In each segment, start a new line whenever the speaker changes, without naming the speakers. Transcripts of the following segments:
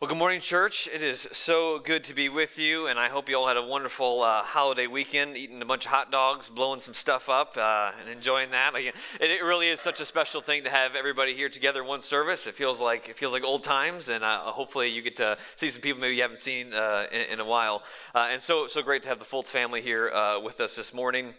Well, good morning, church. It is so good to be with you, and I hope you all had a wonderful uh, holiday weekend, eating a bunch of hot dogs, blowing some stuff up, uh, and enjoying that. It, it, really is such a special thing to have everybody here together in one service. It feels like it feels like old times, and uh, hopefully you get to see some people maybe you haven't seen uh, in, in, a while. Uh, and so so great to have the Fultz family here uh, with us this morning.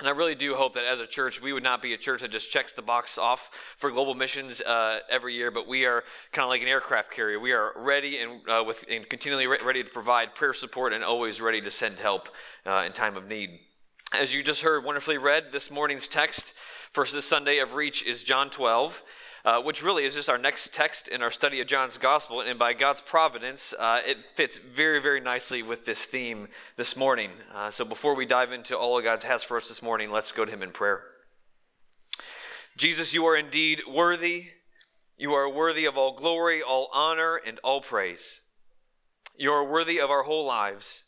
And I really do hope that as a church, we would not be a church that just checks the box off for global missions uh, every year, but we are kind of like an aircraft carrier. We are ready and, uh, with, and continually re- ready to provide prayer support and always ready to send help uh, in time of need. As you just heard wonderfully read, this morning's text for this Sunday of Reach is John 12 uh, which really is just our next text in our study of John's Gospel. And by God's providence, uh, it fits very, very nicely with this theme this morning. Uh, so before we dive into all of God's has for us this morning, let's go to Him in prayer. Jesus, you are indeed worthy. You are worthy of all glory, all honor, and all praise. You are worthy of our whole lives.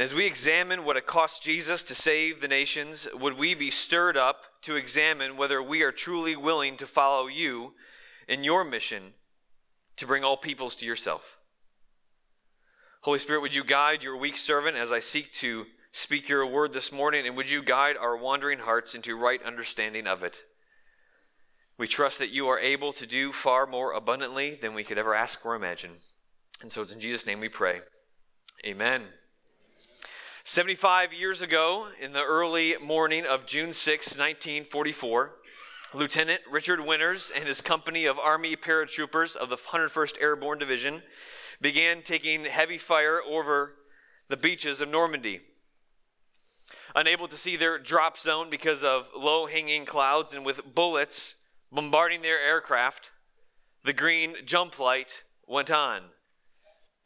And as we examine what it cost Jesus to save the nations, would we be stirred up to examine whether we are truly willing to follow you in your mission to bring all peoples to yourself? Holy Spirit, would you guide your weak servant as I seek to speak your word this morning, and would you guide our wandering hearts into right understanding of it? We trust that you are able to do far more abundantly than we could ever ask or imagine. And so it's in Jesus' name we pray. Amen. 75 years ago, in the early morning of June 6, 1944, Lieutenant Richard Winters and his company of Army paratroopers of the 101st Airborne Division began taking heavy fire over the beaches of Normandy. Unable to see their drop zone because of low hanging clouds and with bullets bombarding their aircraft, the green jump light went on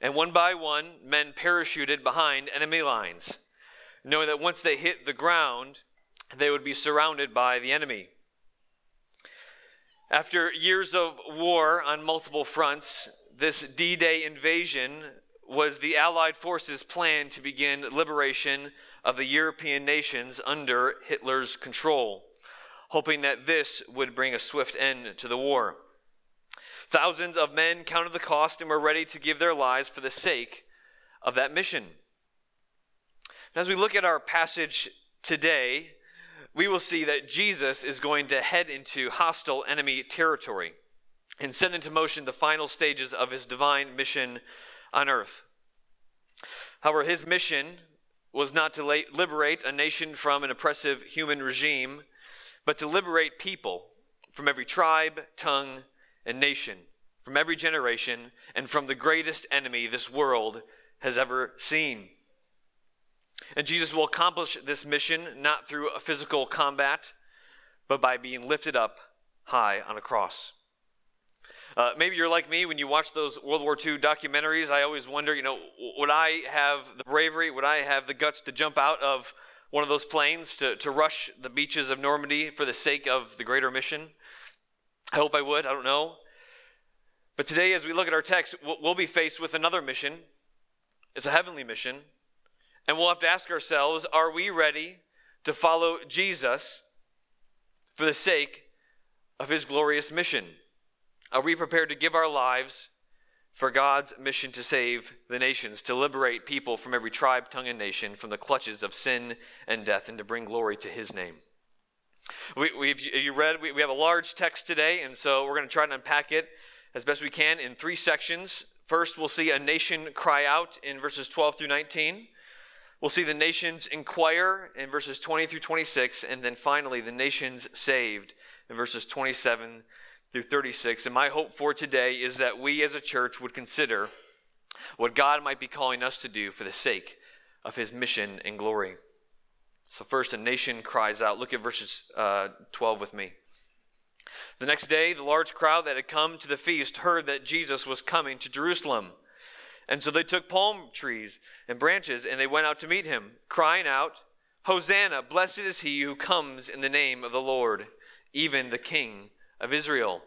and one by one, men parachuted behind enemy lines, knowing that once they hit the ground, they would be surrounded by the enemy. After years of war on multiple fronts, this D Day invasion was the Allied forces' plan to begin liberation of the European nations under Hitler's control, hoping that this would bring a swift end to the war. Thousands of men counted the cost and were ready to give their lives for the sake of that mission. as we look at our passage today, we will see that Jesus is going to head into hostile enemy territory and set into motion the final stages of his divine mission on earth. However, his mission was not to liberate a nation from an oppressive human regime, but to liberate people from every tribe, tongue, and nation, from every generation, and from the greatest enemy this world has ever seen. And Jesus will accomplish this mission not through a physical combat, but by being lifted up high on a cross. Uh, maybe you're like me when you watch those World War II documentaries. I always wonder, you know, would I have the bravery, would I have the guts to jump out of one of those planes to, to rush the beaches of Normandy for the sake of the greater mission? I hope I would. I don't know. But today, as we look at our text, we'll be faced with another mission. It's a heavenly mission. And we'll have to ask ourselves are we ready to follow Jesus for the sake of his glorious mission? Are we prepared to give our lives for God's mission to save the nations, to liberate people from every tribe, tongue, and nation from the clutches of sin and death, and to bring glory to his name? We, we've, you read, we, we have a large text today, and so we're going to try to unpack it as best we can in three sections. First, we'll see a nation cry out in verses 12 through 19. We'll see the nations inquire in verses 20 through 26. And then finally, the nations saved in verses 27 through 36. And my hope for today is that we as a church would consider what God might be calling us to do for the sake of his mission and glory. So, first, a nation cries out. Look at verses uh, 12 with me. The next day, the large crowd that had come to the feast heard that Jesus was coming to Jerusalem. And so they took palm trees and branches and they went out to meet him, crying out, Hosanna, blessed is he who comes in the name of the Lord, even the King of Israel.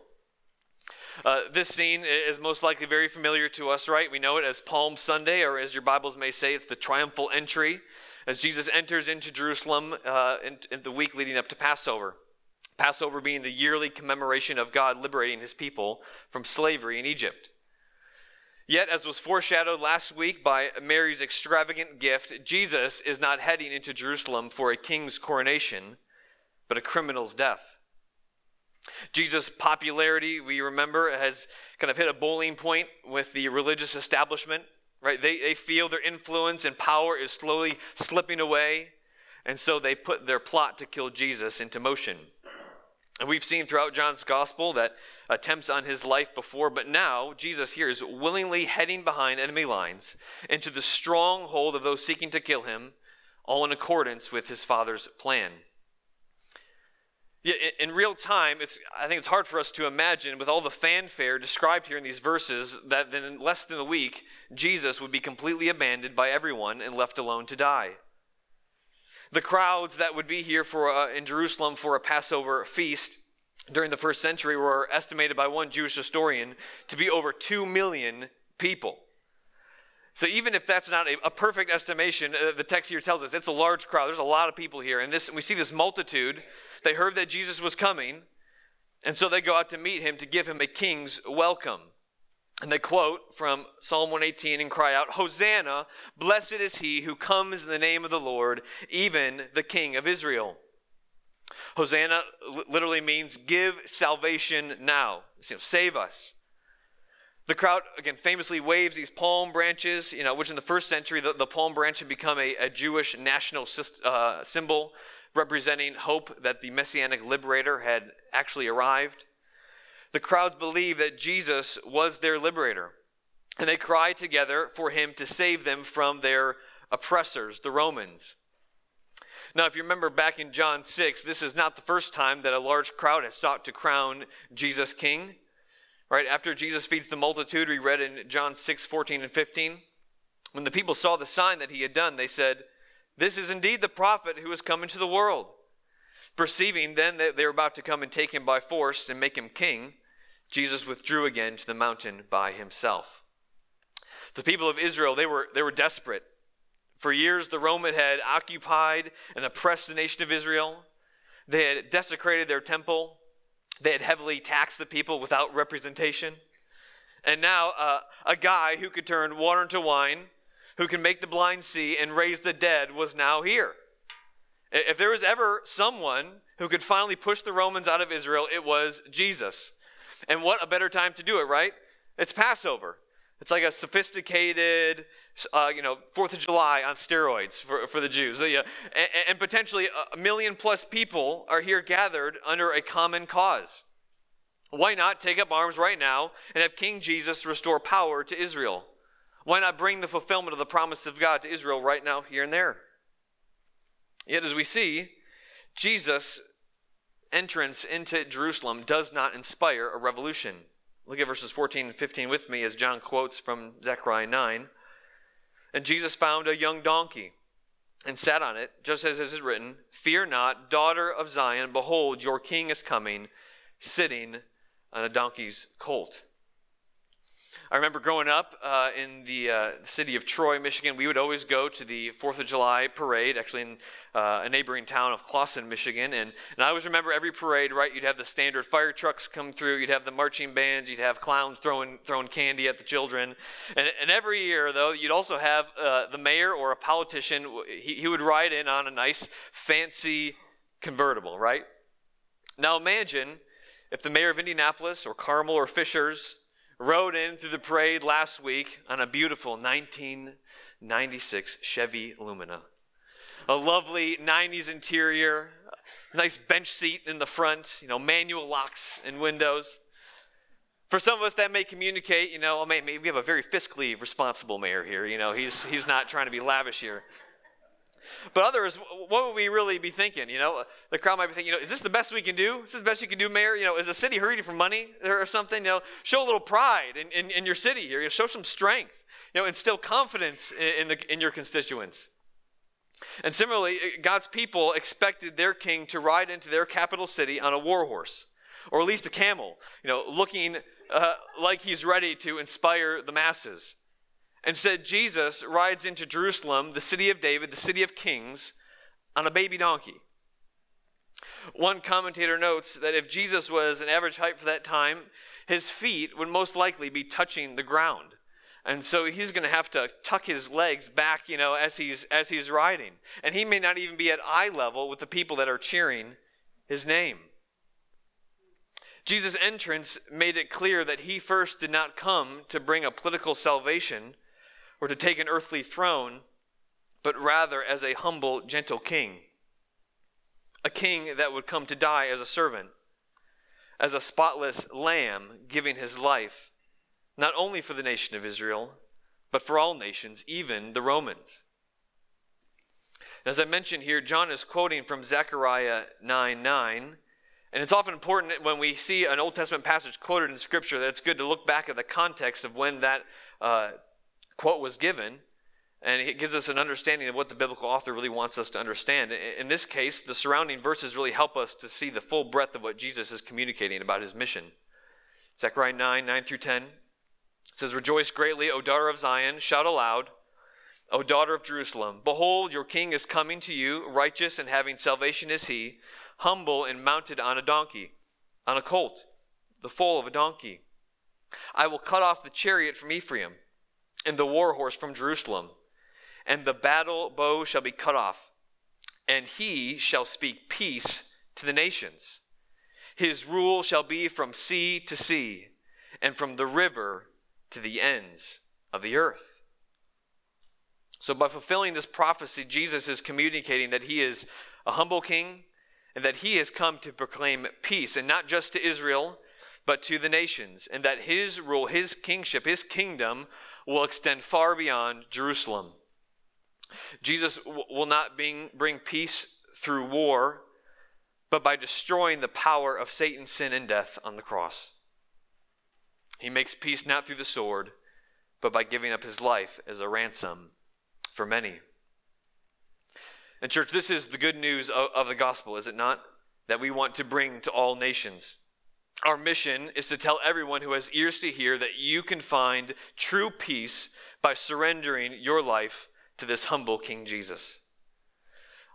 Uh, this scene is most likely very familiar to us, right? We know it as Palm Sunday, or as your Bibles may say, it's the triumphal entry as Jesus enters into Jerusalem uh, in, in the week leading up to Passover. Passover being the yearly commemoration of God liberating his people from slavery in Egypt. Yet, as was foreshadowed last week by Mary's extravagant gift, Jesus is not heading into Jerusalem for a king's coronation, but a criminal's death. Jesus' popularity, we remember, has kind of hit a boiling point with the religious establishment, right? They, they feel their influence and power is slowly slipping away, and so they put their plot to kill Jesus into motion. And we've seen throughout John's gospel that attempts on his life before, but now Jesus here is willingly heading behind enemy lines into the stronghold of those seeking to kill him, all in accordance with his father's plan. In real time, it's, I think it's hard for us to imagine, with all the fanfare described here in these verses, that in less than a week, Jesus would be completely abandoned by everyone and left alone to die. The crowds that would be here for uh, in Jerusalem for a Passover feast during the first century were estimated by one Jewish historian to be over 2 million people. So even if that's not a, a perfect estimation, uh, the text here tells us it's a large crowd. There's a lot of people here, and this we see this multitude. They heard that Jesus was coming, and so they go out to meet him to give him a king's welcome. And they quote from Psalm 118 and cry out, Hosanna, blessed is he who comes in the name of the Lord, even the King of Israel. Hosanna literally means give salvation now. Save us. The crowd, again, famously waves these palm branches, you know, which in the first century, the, the palm branch had become a, a Jewish national uh, symbol representing hope that the messianic liberator had actually arrived. The crowds believed that Jesus was their liberator, and they cried together for him to save them from their oppressors, the Romans. Now, if you remember back in John 6, this is not the first time that a large crowd has sought to crown Jesus king. Right after Jesus feeds the multitude, we read in John 6, 14 and 15. When the people saw the sign that he had done, they said, This is indeed the prophet who has come into the world. Perceiving then that they were about to come and take him by force and make him king, Jesus withdrew again to the mountain by himself. The people of Israel, they were, they were desperate. For years, the Roman had occupied and oppressed the nation of Israel. They had desecrated their temple. They had heavily taxed the people without representation. And now, uh, a guy who could turn water into wine, who can make the blind see and raise the dead, was now here. If there was ever someone who could finally push the Romans out of Israel, it was Jesus. And what a better time to do it, right? It's Passover. It's like a sophisticated, uh, you know, Fourth of July on steroids for, for the Jews. and, and potentially a million plus people are here gathered under a common cause. Why not take up arms right now and have King Jesus restore power to Israel? Why not bring the fulfillment of the promise of God to Israel right now, here and there? Yet, as we see, Jesus' entrance into Jerusalem does not inspire a revolution. Look at verses 14 and 15 with me as John quotes from Zechariah 9. And Jesus found a young donkey and sat on it, just as it is written Fear not, daughter of Zion, behold, your king is coming, sitting on a donkey's colt. I remember growing up uh, in the uh, city of Troy, Michigan, we would always go to the Fourth of July parade, actually in uh, a neighboring town of Clawson, Michigan. And, and I always remember every parade, right? You'd have the standard fire trucks come through, you'd have the marching bands, you'd have clowns throwing, throwing candy at the children. And, and every year, though, you'd also have uh, the mayor or a politician, he, he would ride in on a nice, fancy convertible, right? Now imagine if the mayor of Indianapolis or Carmel or Fishers rode in through the parade last week on a beautiful 1996 Chevy Lumina. A lovely 90s interior, nice bench seat in the front, you know, manual locks and windows. For some of us, that may communicate, you know, oh, maybe we have a very fiscally responsible mayor here. You know, he's, he's not trying to be lavish here. But others, what would we really be thinking? You know, the crowd might be thinking, you know, is this the best we can do? Is this the best you can do, Mayor? You know, is the city hurting for money or something? You know, show a little pride in, in, in your city here. You know, show some strength. You know, instill confidence in, in, the, in your constituents. And similarly, God's people expected their king to ride into their capital city on a war horse, or at least a camel, you know, looking uh, like he's ready to inspire the masses. Instead, Jesus rides into Jerusalem, the city of David, the city of kings, on a baby donkey. One commentator notes that if Jesus was an average height for that time, his feet would most likely be touching the ground. And so he's going to have to tuck his legs back, you know, as he's as he's riding. And he may not even be at eye level with the people that are cheering his name. Jesus' entrance made it clear that he first did not come to bring a political salvation or to take an earthly throne, but rather as a humble, gentle king. A king that would come to die as a servant, as a spotless lamb giving his life not only for the nation of Israel, but for all nations, even the Romans. As I mentioned here, John is quoting from Zechariah 9 9. And it's often important when we see an Old Testament passage quoted in Scripture that it's good to look back at the context of when that uh, quote was given. And it gives us an understanding of what the biblical author really wants us to understand. In this case, the surrounding verses really help us to see the full breadth of what Jesus is communicating about his mission. Zechariah 9 9 through 10. Says, Rejoice greatly, O daughter of Zion, shout aloud, O daughter of Jerusalem. Behold, your king is coming to you, righteous and having salvation is he, humble and mounted on a donkey, on a colt, the foal of a donkey. I will cut off the chariot from Ephraim, and the war horse from Jerusalem, and the battle bow shall be cut off, and he shall speak peace to the nations. His rule shall be from sea to sea, and from the river to the ends of the earth. So, by fulfilling this prophecy, Jesus is communicating that he is a humble king and that he has come to proclaim peace, and not just to Israel, but to the nations, and that his rule, his kingship, his kingdom will extend far beyond Jerusalem. Jesus will not bring, bring peace through war, but by destroying the power of Satan, sin, and death on the cross. He makes peace not through the sword, but by giving up his life as a ransom for many. And, church, this is the good news of, of, the gospel, is it not? That we want to bring to all nations. Our mission is to tell everyone who has ears to hear that you can find true peace by surrendering your life to this humble King Jesus.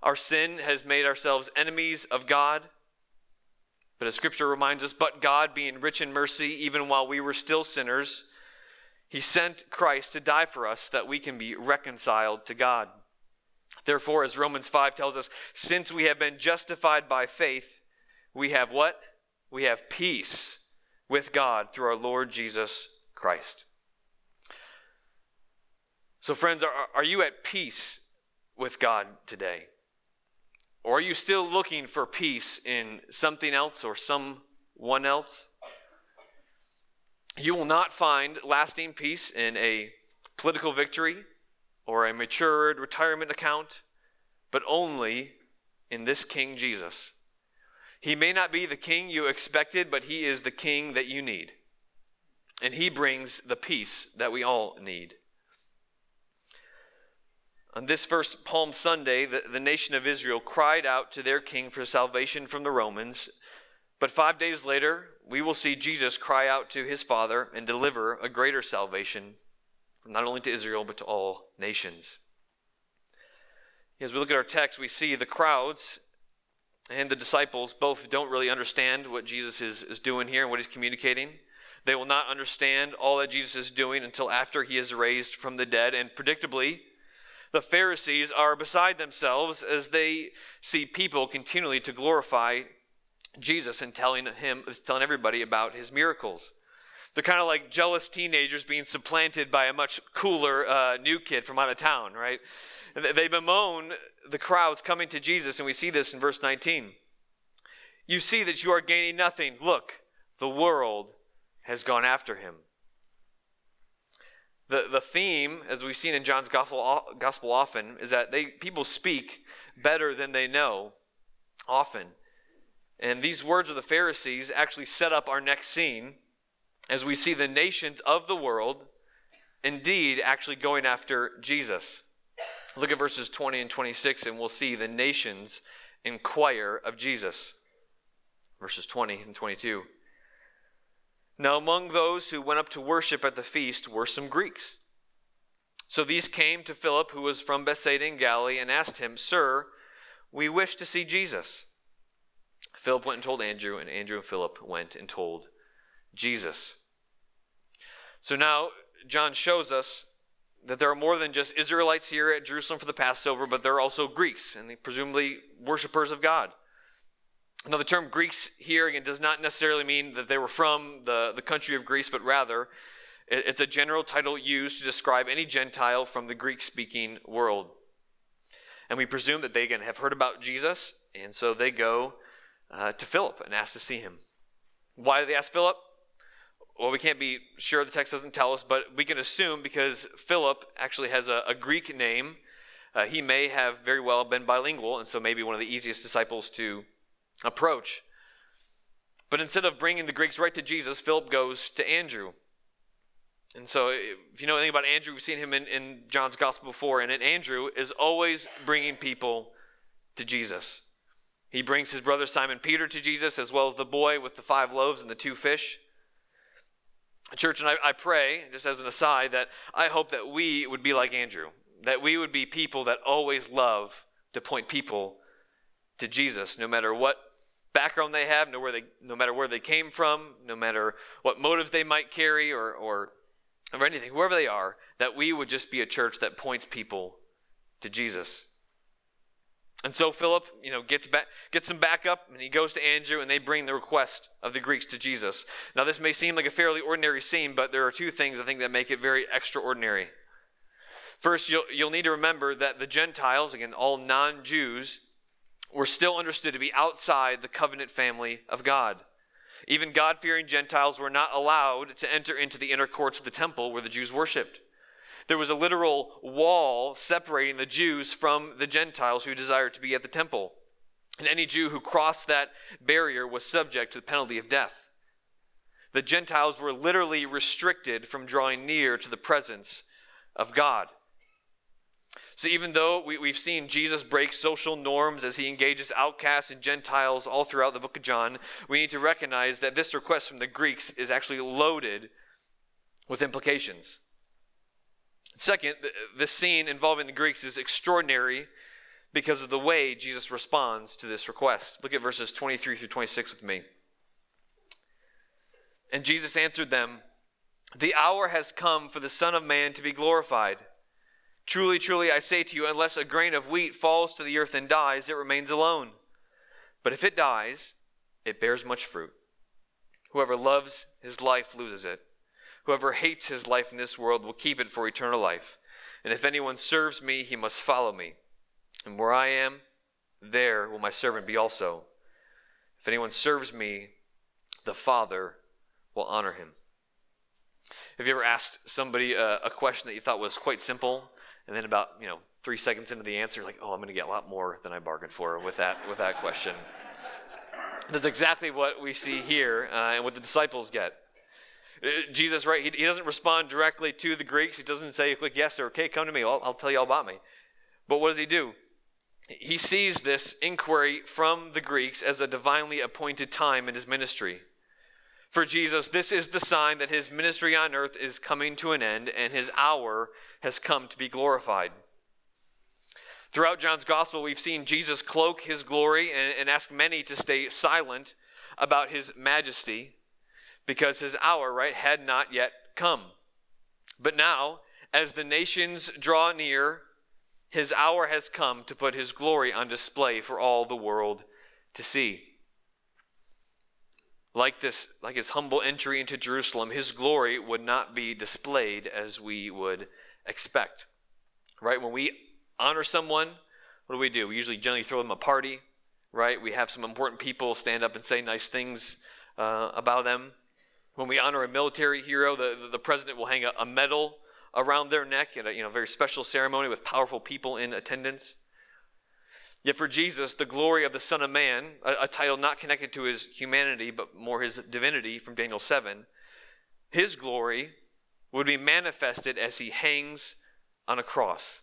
Our sin has made ourselves enemies of God but as scripture reminds us, but God, being rich in mercy, even while we were still sinners, he sent Christ to die for us that we can be reconciled to God. Therefore, as Romans 5 tells us, since we have been justified by faith, we have what? We have peace with God through our Lord Jesus Christ. So, friends, are, are you at peace with God today? Or are you still looking for peace in something else or someone else? You will not find lasting peace in a political victory or a matured retirement account, but only in this King Jesus. He may not be the king you expected, but he is the king that you need. And he brings the peace that we all need. On this first Palm Sunday, the, the nation of Israel cried out to their king for salvation from the Romans. But five days later, we will see Jesus cry out to his Father and deliver a greater salvation, not only to Israel, but to all nations. As we look at our text, we see the crowds and the disciples both don't really understand what Jesus is, is doing here and what he's communicating. They will not understand all that Jesus is doing until after he is raised from the dead. And predictably, the Pharisees are beside themselves as they see people continually to glorify Jesus and telling him, telling everybody about his miracles. They're kind of like jealous teenagers being supplanted by a much cooler uh, new kid from out of town, right? They bemoan the crowds coming to Jesus, and we see this in verse 19. You see that you are gaining nothing. Look, the world has gone after him. The, the theme, as we've seen in John's gospel, gospel often, is that they, people speak better than they know often. And these words of the Pharisees actually set up our next scene as we see the nations of the world indeed actually going after Jesus. Look at verses 20 and 26, and we'll see the nations inquire of Jesus. Verses 20 and 22. Now, among those who went up to worship at the feast were some Greeks. So these came to Philip, who was from Bethsaida in Galilee, and asked him, Sir, we wish to see Jesus. Philip went and told Andrew, and Andrew and Philip went and told Jesus. So now John shows us that there are more than just Israelites here at Jerusalem for the Passover, but there are also Greeks, and presumably worshippers of God. Now, the term Greeks here again does not necessarily mean that they were from the, the country of Greece, but rather it's a general title used to describe any Gentile from the Greek speaking world. And we presume that they, again, have heard about Jesus, and so they go uh, to Philip and ask to see him. Why did they ask Philip? Well, we can't be sure, the text doesn't tell us, but we can assume because Philip actually has a, a Greek name, uh, he may have very well been bilingual, and so maybe one of the easiest disciples to approach. But instead of bringing the Greeks right to Jesus, Philip goes to Andrew. And so, if you know anything about Andrew, we've seen him in, in John's gospel before, and Andrew is always bringing people to Jesus. He brings his brother Simon Peter to Jesus, as well as the boy with the five loaves and the two fish. Church, and I, I pray, just as an aside, that I hope that we would be like Andrew, that we would be people that always love to point people to Jesus, no matter what background they have, no, where they, no matter where they came from, no matter what motives they might carry or, or or anything, whoever they are, that we would just be a church that points people to Jesus. And so Philip, you know, gets back, gets them back up, and he goes to Andrew, and they bring the request of the Greeks to Jesus. Now, this may seem like a fairly ordinary scene, but there are two things I think that make it very extraordinary. First, you'll, you'll need to remember that the Gentiles, again, all non Jews, were still understood to be outside the covenant family of God. Even God fearing Gentiles were not allowed to enter into the inner courts of the temple where the Jews worshiped. There was a literal wall separating the Jews from the Gentiles who desired to be at the temple. And any Jew who crossed that barrier was subject to the penalty of death. The Gentiles were literally restricted from drawing near to the presence of God. So, even though we, have seen Jesus break social norms as he engages outcasts and Gentiles all throughout the book of John, we need to recognize that this request from the Greeks is actually loaded with implications. Second, the scene involving the Greeks is extraordinary because of the way Jesus responds to this request. Look at verses 23 through 26 with me. And Jesus answered them, The hour has come for the Son of Man to be glorified. Truly, truly, I say to you, unless a grain of wheat falls to the earth and dies, it remains alone. But if it dies, it bears much fruit. Whoever loves his life loses it. Whoever hates his life in this world will keep it for eternal life. And if anyone serves me, he must follow me. And where I am, there will my servant be also. If anyone serves me, the Father will honor him. Have you ever asked somebody a, a question that you thought was quite simple and then about you know three seconds into the answer, like, oh, I'm going to get a lot more than I bargained for with that with that question. That's exactly what we see here uh, and what the disciples get. Uh, Jesus, right? He, he, doesn't respond directly to the Greeks. He doesn't say, "Quick, yes or okay, come to me. I'll, I'll tell you all about me." But what does he do? He sees this inquiry from the Greeks as a divinely appointed time in his ministry. For Jesus, this is the sign that his ministry on earth is coming to an end and his hour has come to be glorified. Throughout John's gospel, we've seen Jesus cloak his glory and, and ask many to stay silent about his majesty because his hour, right, had not yet come. But now, as the nations draw near, his hour has come to put his glory on display for all the world to see. Like this, like his humble entry into Jerusalem, his glory would not be displayed as we would expect. Right? When we honor someone, what do we do? We usually generally throw them a party, right? We have some important people stand up and say nice things uh, about them. When we honor a military hero, the, the president will hang a, a medal around their neck in a you know, very special ceremony with powerful people in attendance. Yet for Jesus, the glory of the Son of Man, a, a, title not connected to his humanity, but more his divinity from Daniel 7, his glory would be manifested as he hangs on a cross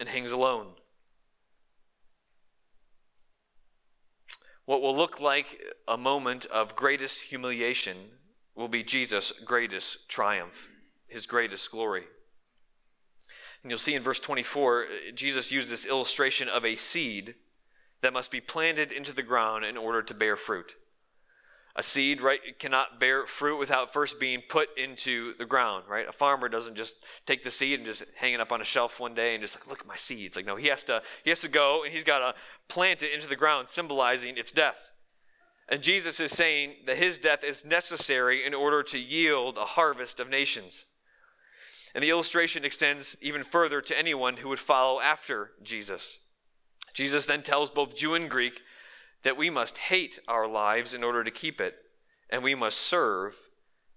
and hangs alone. What will look like a moment of greatest humiliation will be Jesus' greatest triumph, his greatest glory. And you'll see in verse 24, Jesus used this illustration of a seed that must be planted into the ground in order to bear fruit. A seed, right, cannot bear fruit without first being put into the ground, right? A farmer doesn't just take the seed and just hang it up on a shelf one day and just like, look at my seeds. Like, no, he has to, he has to go and he's got to plant it into the ground, symbolizing its death. And Jesus is saying that his death is necessary in order to yield a harvest of nations. And the illustration extends even further to anyone who would follow after Jesus. Jesus then tells both Jew and Greek that we must hate our lives in order to keep it, and we must serve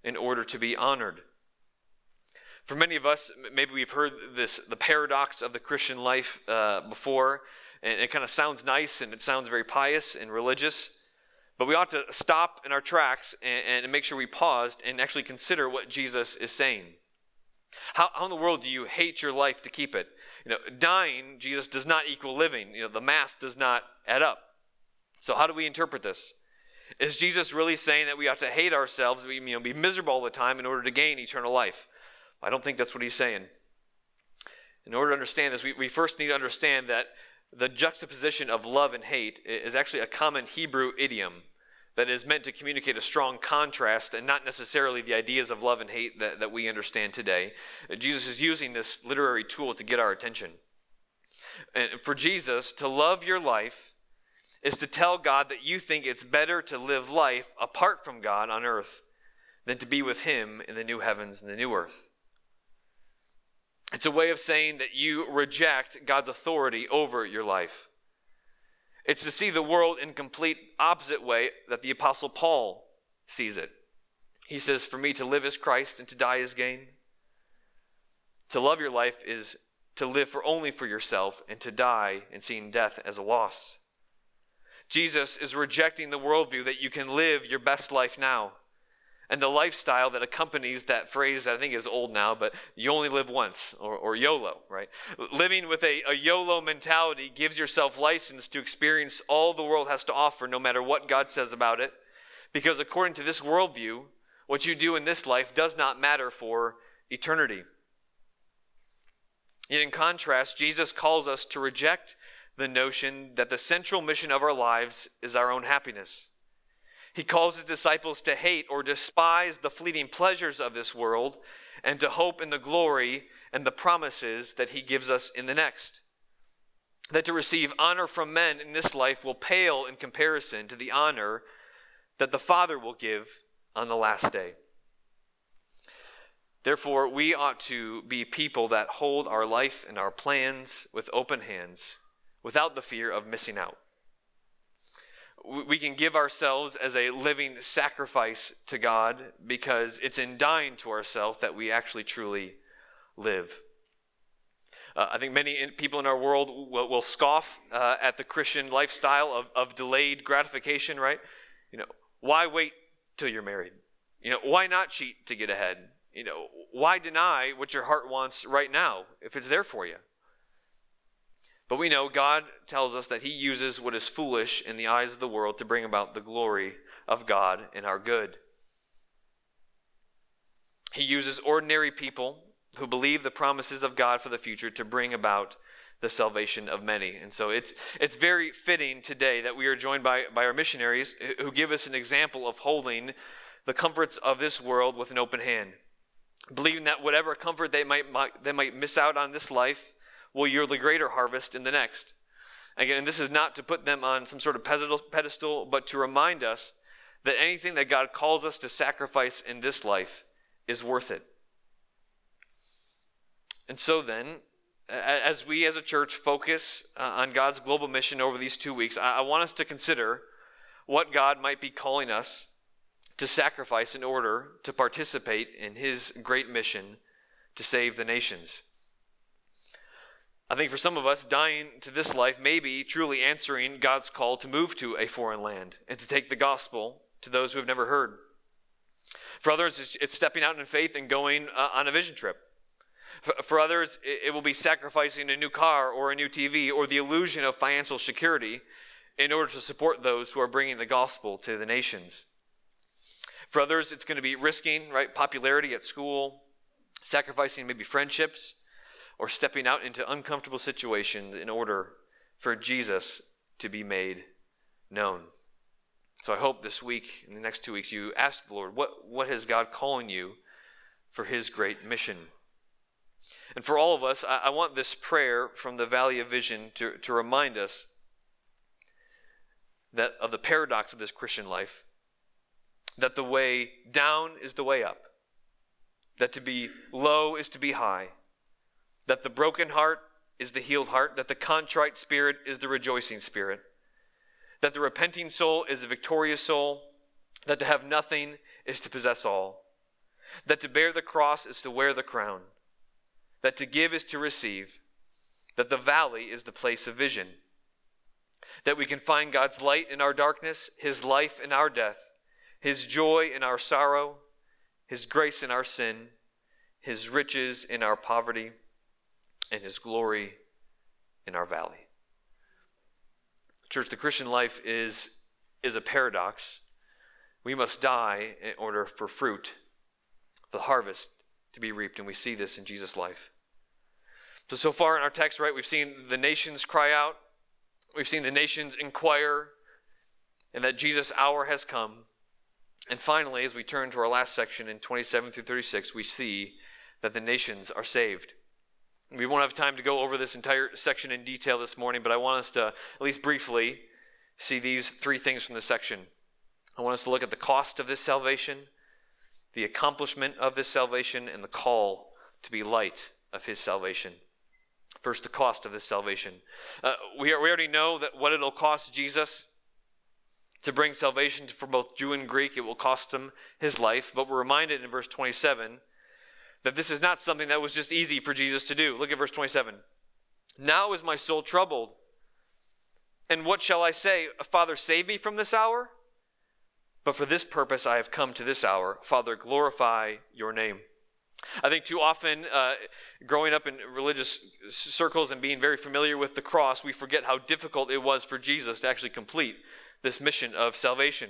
in order to be honored. For many of us, maybe we've heard this the paradox of the Christian life uh, before, and it kind of sounds nice and it sounds very pious and religious. But we ought to stop in our tracks and, and make sure we paused and actually consider what Jesus is saying. How, how in the world do you hate your life to keep it? You know, dying, Jesus does not equal living. You know, the math does not add up. So, how do we interpret this? Is Jesus really saying that we ought to hate ourselves, we, you know, be miserable all the time in order to gain eternal life? I don't think that's what he's saying. In order to understand this, we, we first need to understand that the juxtaposition of love and hate is actually a common Hebrew idiom that is meant to communicate a strong contrast and not necessarily the ideas of love and hate that, that we understand today. Jesus is using this literary tool to get our attention. And for Jesus, to love your life is to tell God that you think it's better to live life apart from God on earth than to be with Him in the new heavens and the new earth. It's a way of saying that you reject God's authority over your life. It's to see the world in complete opposite way that the apostle Paul sees it. He says, "For me to live is Christ and to die is gain." To love your life is to live for only for yourself and to die and seeing death as a loss. Jesus is rejecting the worldview that you can live your best life now and the lifestyle that accompanies that phrase that I think is old now, but you only live once, or, or YOLO, right? Living with a, a YOLO mentality gives yourself license to experience all the world has to offer, no matter what God says about it, because according to this worldview, what you do in this life does not matter for eternity. Yet, in contrast, Jesus calls us to reject the notion that the central mission of our lives is our own happiness. He calls his disciples to hate or despise the fleeting pleasures of this world and to hope in the glory and the promises that he gives us in the next. That to receive honor from men in this life will pale in comparison to the honor that the Father will give on the last day. Therefore, we ought to be people that hold our life and our plans with open hands without the fear of missing out we can give ourselves as a living sacrifice to God because it's in dying to ourselves that we actually truly live. Uh, I think many people in our world will, will scoff uh, at the Christian lifestyle of, of delayed gratification, right? You know, why wait till you're married? You know, why not cheat to get ahead? You know, why deny what your heart wants right now if it's there for you? But we know God tells us that He uses what is foolish in the eyes of the world to bring about the glory of God and our good. He uses ordinary people who believe the promises of God for the future to bring about the salvation of many. And so it's, it's very fitting today that we are joined by, by our missionaries who give us an example of holding the comforts of this world with an open hand, believing that whatever comfort they might, might, they might miss out on this life, will yield a greater harvest in the next. Again, this is not to put them on some sort of pedestal, but to remind us that anything that God calls us to sacrifice in this life is worth it. And so then, as we as a church focus uh, on God's global mission over these two weeks, I want us to consider what God might be calling us to sacrifice in order to participate in His great mission to save the nations. I think for some of us, dying to this life may be truly answering God's call to move to a foreign land and to take the gospel to those who have never heard. For others, it's stepping out in faith and going uh, on a vision trip. For others, it will be sacrificing a new car or a new TV or the illusion of financial security in order to support those who are bringing the gospel to the nations. For others, it's going to be risking right popularity at school, sacrificing maybe friendships, or stepping out into uncomfortable situations in order for Jesus to be made known. So I hope this week, in the next two weeks, you ask the Lord, what, what has God calling you for his great mission? And for all of us, I, I want this prayer from the Valley of Vision to, to remind us that of the paradox of this Christian life, that the way down is the way up, that to be low is to be high, that the broken heart is the healed heart, that the contrite spirit is the rejoicing spirit, that the repenting soul is a victorious soul, that to have nothing is to possess all, that to bear the cross is to wear the crown, that to give is to receive, that the valley is the place of vision, that we can find God's light in our darkness, His life in our death, His joy in our sorrow, His grace in our sin, His riches in our poverty and his glory in our valley. Church, the Christian life is, is a paradox. We must die in order for fruit, the harvest, to be reaped, and we see this in Jesus' life. So, so far in our text, right, we've seen the nations cry out, we've seen the nations inquire, and that Jesus' hour has come. And finally, as we turn to our last section in 27 through 36, we see that the nations are saved. We won't have time to go over this entire section in detail this morning, but I want us to, at least briefly, see these three things from this section. I want us to look at the cost of this salvation, the accomplishment of this salvation, and the call to be light of his salvation. First, the cost of this salvation. Uh, we, are, we already know that what it'll cost Jesus to bring salvation for both Jew and Greek, it will cost him his life. But we're reminded in verse 27 that this is not something that was just easy for Jesus to do. Look at verse 27. Now is my soul troubled. And what shall I say? Father, save me from this hour? But for this purpose I have come to this hour. Father, glorify your name. I think too often, uh, growing up in religious circles and being very familiar with the cross, we forget how difficult it was for Jesus to actually complete this mission of salvation.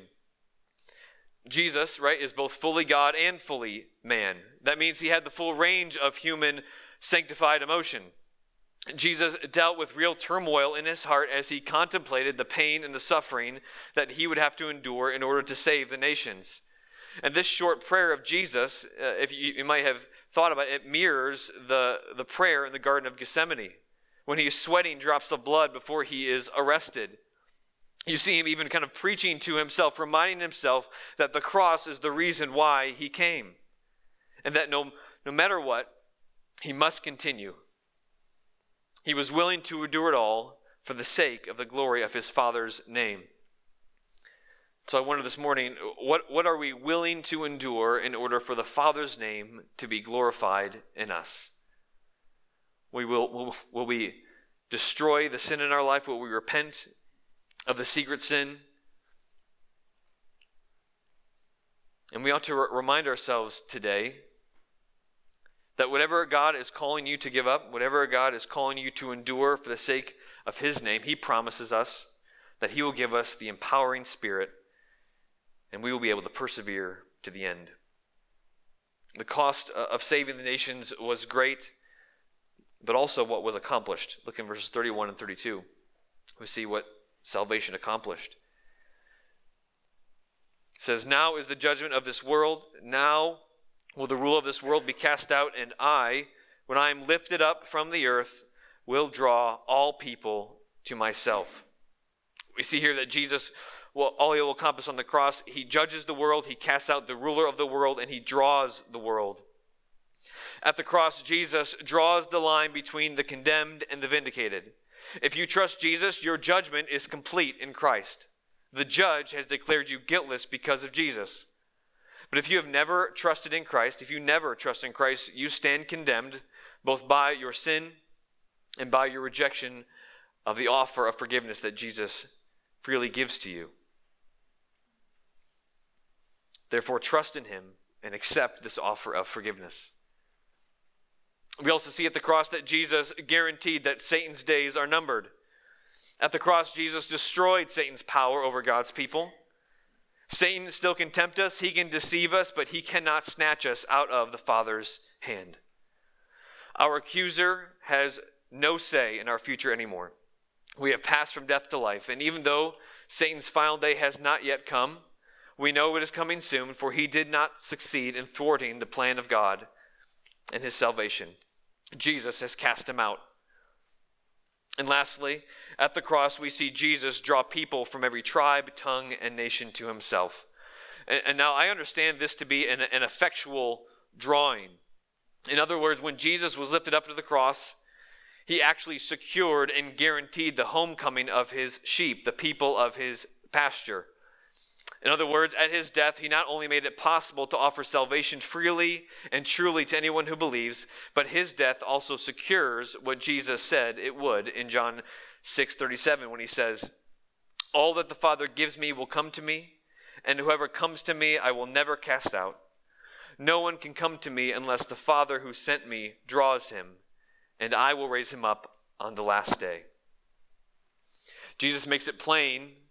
Jesus, right, is both fully God and fully man. That means he had the full range of human sanctified emotion. Jesus dealt with real turmoil in his heart as he contemplated the pain and the suffering that he would have to endure in order to save the nations. And this short prayer of Jesus, uh, if you, you, might have thought about it, it mirrors the, the prayer in the Garden of Gethsemane when he is sweating drops of blood before he is arrested. You see him even kind of preaching to himself, reminding himself that the cross is the reason why he came. And that no, no matter what, he must continue. He was willing to endure it all for the sake of the glory of his Father's name. So I wonder this morning what, what are we willing to endure in order for the Father's name to be glorified in us? We will, will, will we destroy the sin in our life? Will we repent of the secret sin. And we ought to re- remind ourselves today that whatever God is calling you to give up, whatever God is calling you to endure for the sake of His name, He promises us that He will give us the empowering spirit and we will be able to persevere to the end. The cost uh, of saving the nations was great, but also what was accomplished. Look in verses 31 and 32. We see what salvation accomplished. It says, Now is the judgment of this world. Now will the rule of this world be cast out, and I, when I am lifted up from the earth, will draw all people to myself. We see here that Jesus, well, all he will accomplish on the cross, he judges the world, he casts out the ruler of the world, and he draws the world. At the cross, Jesus draws the line between the condemned and the vindicated. If you trust Jesus, your judgment is complete in Christ. The judge has declared you guiltless because of Jesus. But if you have never trusted in Christ, if you never trust in Christ, you stand condemned both by your sin and by your rejection of the offer of forgiveness that Jesus freely gives to you. Therefore, trust in him and accept this offer of forgiveness. We also see at the cross that Jesus guaranteed that Satan's days are numbered. At the cross, Jesus destroyed Satan's power over God's people. Satan still can tempt us, he can deceive us, but he cannot snatch us out of the Father's hand. Our accuser has no say in our future anymore. We have passed from death to life, and even though Satan's final day has not yet come. We know it is coming soon, for he did not succeed in thwarting the plan of God and his salvation. Jesus has cast him out. And lastly, at the cross, we see Jesus draw people from every tribe, tongue, and nation to himself. And, and now I understand this to be an, an effectual drawing. In other words, when Jesus was lifted up to the cross, he actually secured and guaranteed the homecoming of his sheep, the people of his pasture. In other words, at his death, he not only made it possible to offer salvation freely and truly to anyone who believes, but his death also secures what Jesus said it would in John 6:37 when he says, "All that the Father gives me will come to me, and whoever comes to me I will never cast out. No one can come to me unless the Father who sent me draws him, and I will raise him up on the last day." Jesus makes it plain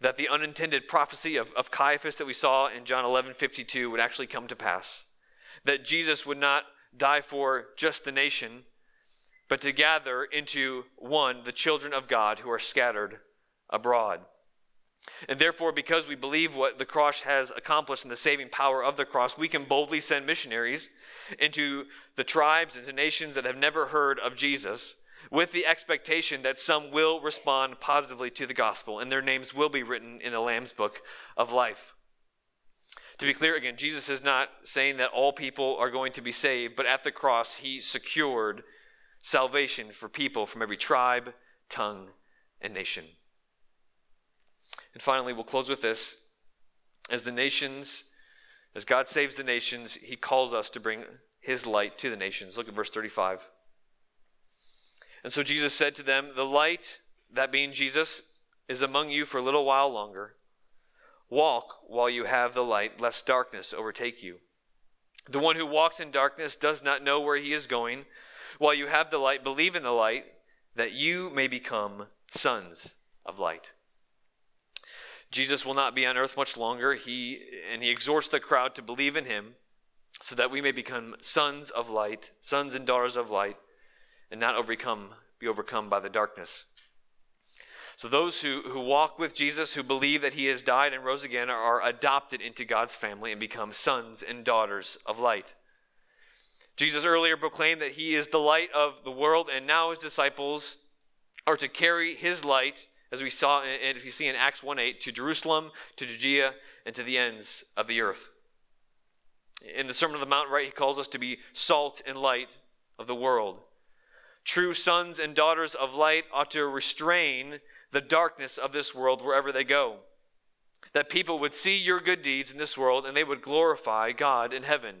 that the unintended prophecy of, of Caiaphas that we saw in John 11 52 would actually come to pass. That Jesus would not die for just the nation, but to gather into one the children of God who are scattered abroad. And therefore, because we believe what the cross has accomplished and the saving power of the cross, we can boldly send missionaries into the tribes, into nations that have never heard of Jesus with the expectation that some will respond positively to the gospel and their names will be written in the Lamb's book of life. To be clear again, Jesus is not saying that all people are going to be saved, but at the cross, he secured salvation for people from every tribe, tongue, and nation. And finally, we'll close with this. As the nations, as God saves the nations, he calls us to bring his light to the nations. Look at verse 35. And so Jesus said to them, The light, that being Jesus, is among you for a little while longer. Walk while you have the light, lest darkness overtake you. The one who walks in darkness does not know where he is going. While you have the light, believe in the light, that you may become sons of light. Jesus will not be on earth much longer. He and he exhorts the crowd to believe in him so that we may become sons of light, sons and daughters of light and not overcome, be overcome by the darkness. So those who, who walk with Jesus, who believe that he has died and rose again, are, are adopted into God's family and become sons and daughters of light. Jesus earlier proclaimed that he is the light of the world, and now his disciples are to carry his light, as we saw and you see in Acts 1 8, to Jerusalem, to Judea, and to the ends of the earth. In the Sermon on the Mount, right, he calls us to be salt and light of the world. True sons and daughters of light ought to restrain the darkness of this world wherever they go. That people would see your good deeds in this world and they would glorify God in heaven.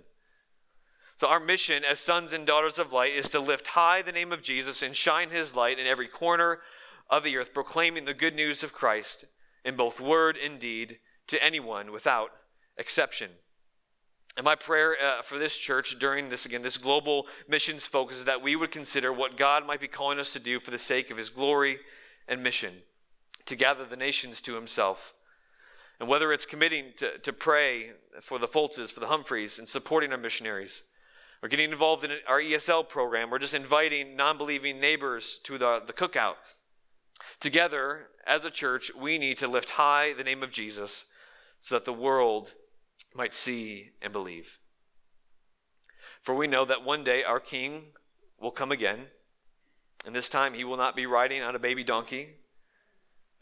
So, our mission as sons and daughters of light is to lift high the name of Jesus and shine his light in every corner of the earth, proclaiming the good news of Christ in both word and deed to anyone without exception. And my prayer uh, for this church during this, again, this global missions focus is that we would consider what God might be calling us to do for the sake of his glory and mission to gather the nations to himself. And whether it's committing to, to pray for the Foltzes, for the Humphreys, and supporting our missionaries, or getting involved in our ESL program, or just inviting non believing neighbors to the, the cookout. Together, as a church, we need to lift high the name of Jesus so that the world might see and believe. For we know that one day our King will come again, and this time he will not be riding on a baby donkey,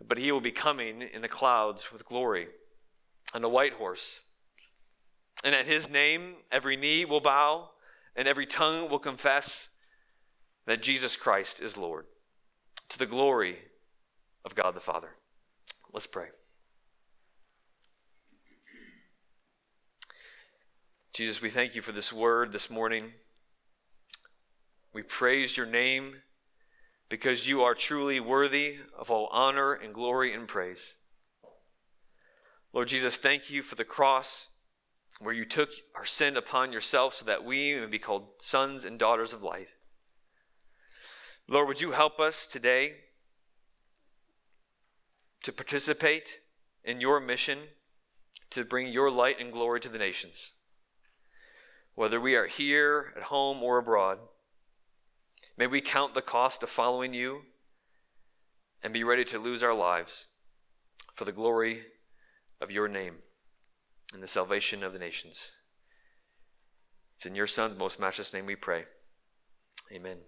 but he will be coming in the clouds with glory on a white horse. And at his name, every knee will bow and every tongue will confess that Jesus Christ is Lord, to the glory of God the Father. Let's pray. Jesus, we thank you for this word this morning. We praise your name because you are truly worthy of all honor and glory and praise. Lord Jesus, thank you for the cross where you took our sin upon yourself so that we may be called sons and daughters of light. Lord, would you help us today to participate in your mission to bring your light and glory to the nations? Whether we are here, at home, or abroad. May we count the cost of following you and be ready to lose our lives for the glory of your name and the salvation of the nations. It's in your Son's most matchless name we pray. Amen.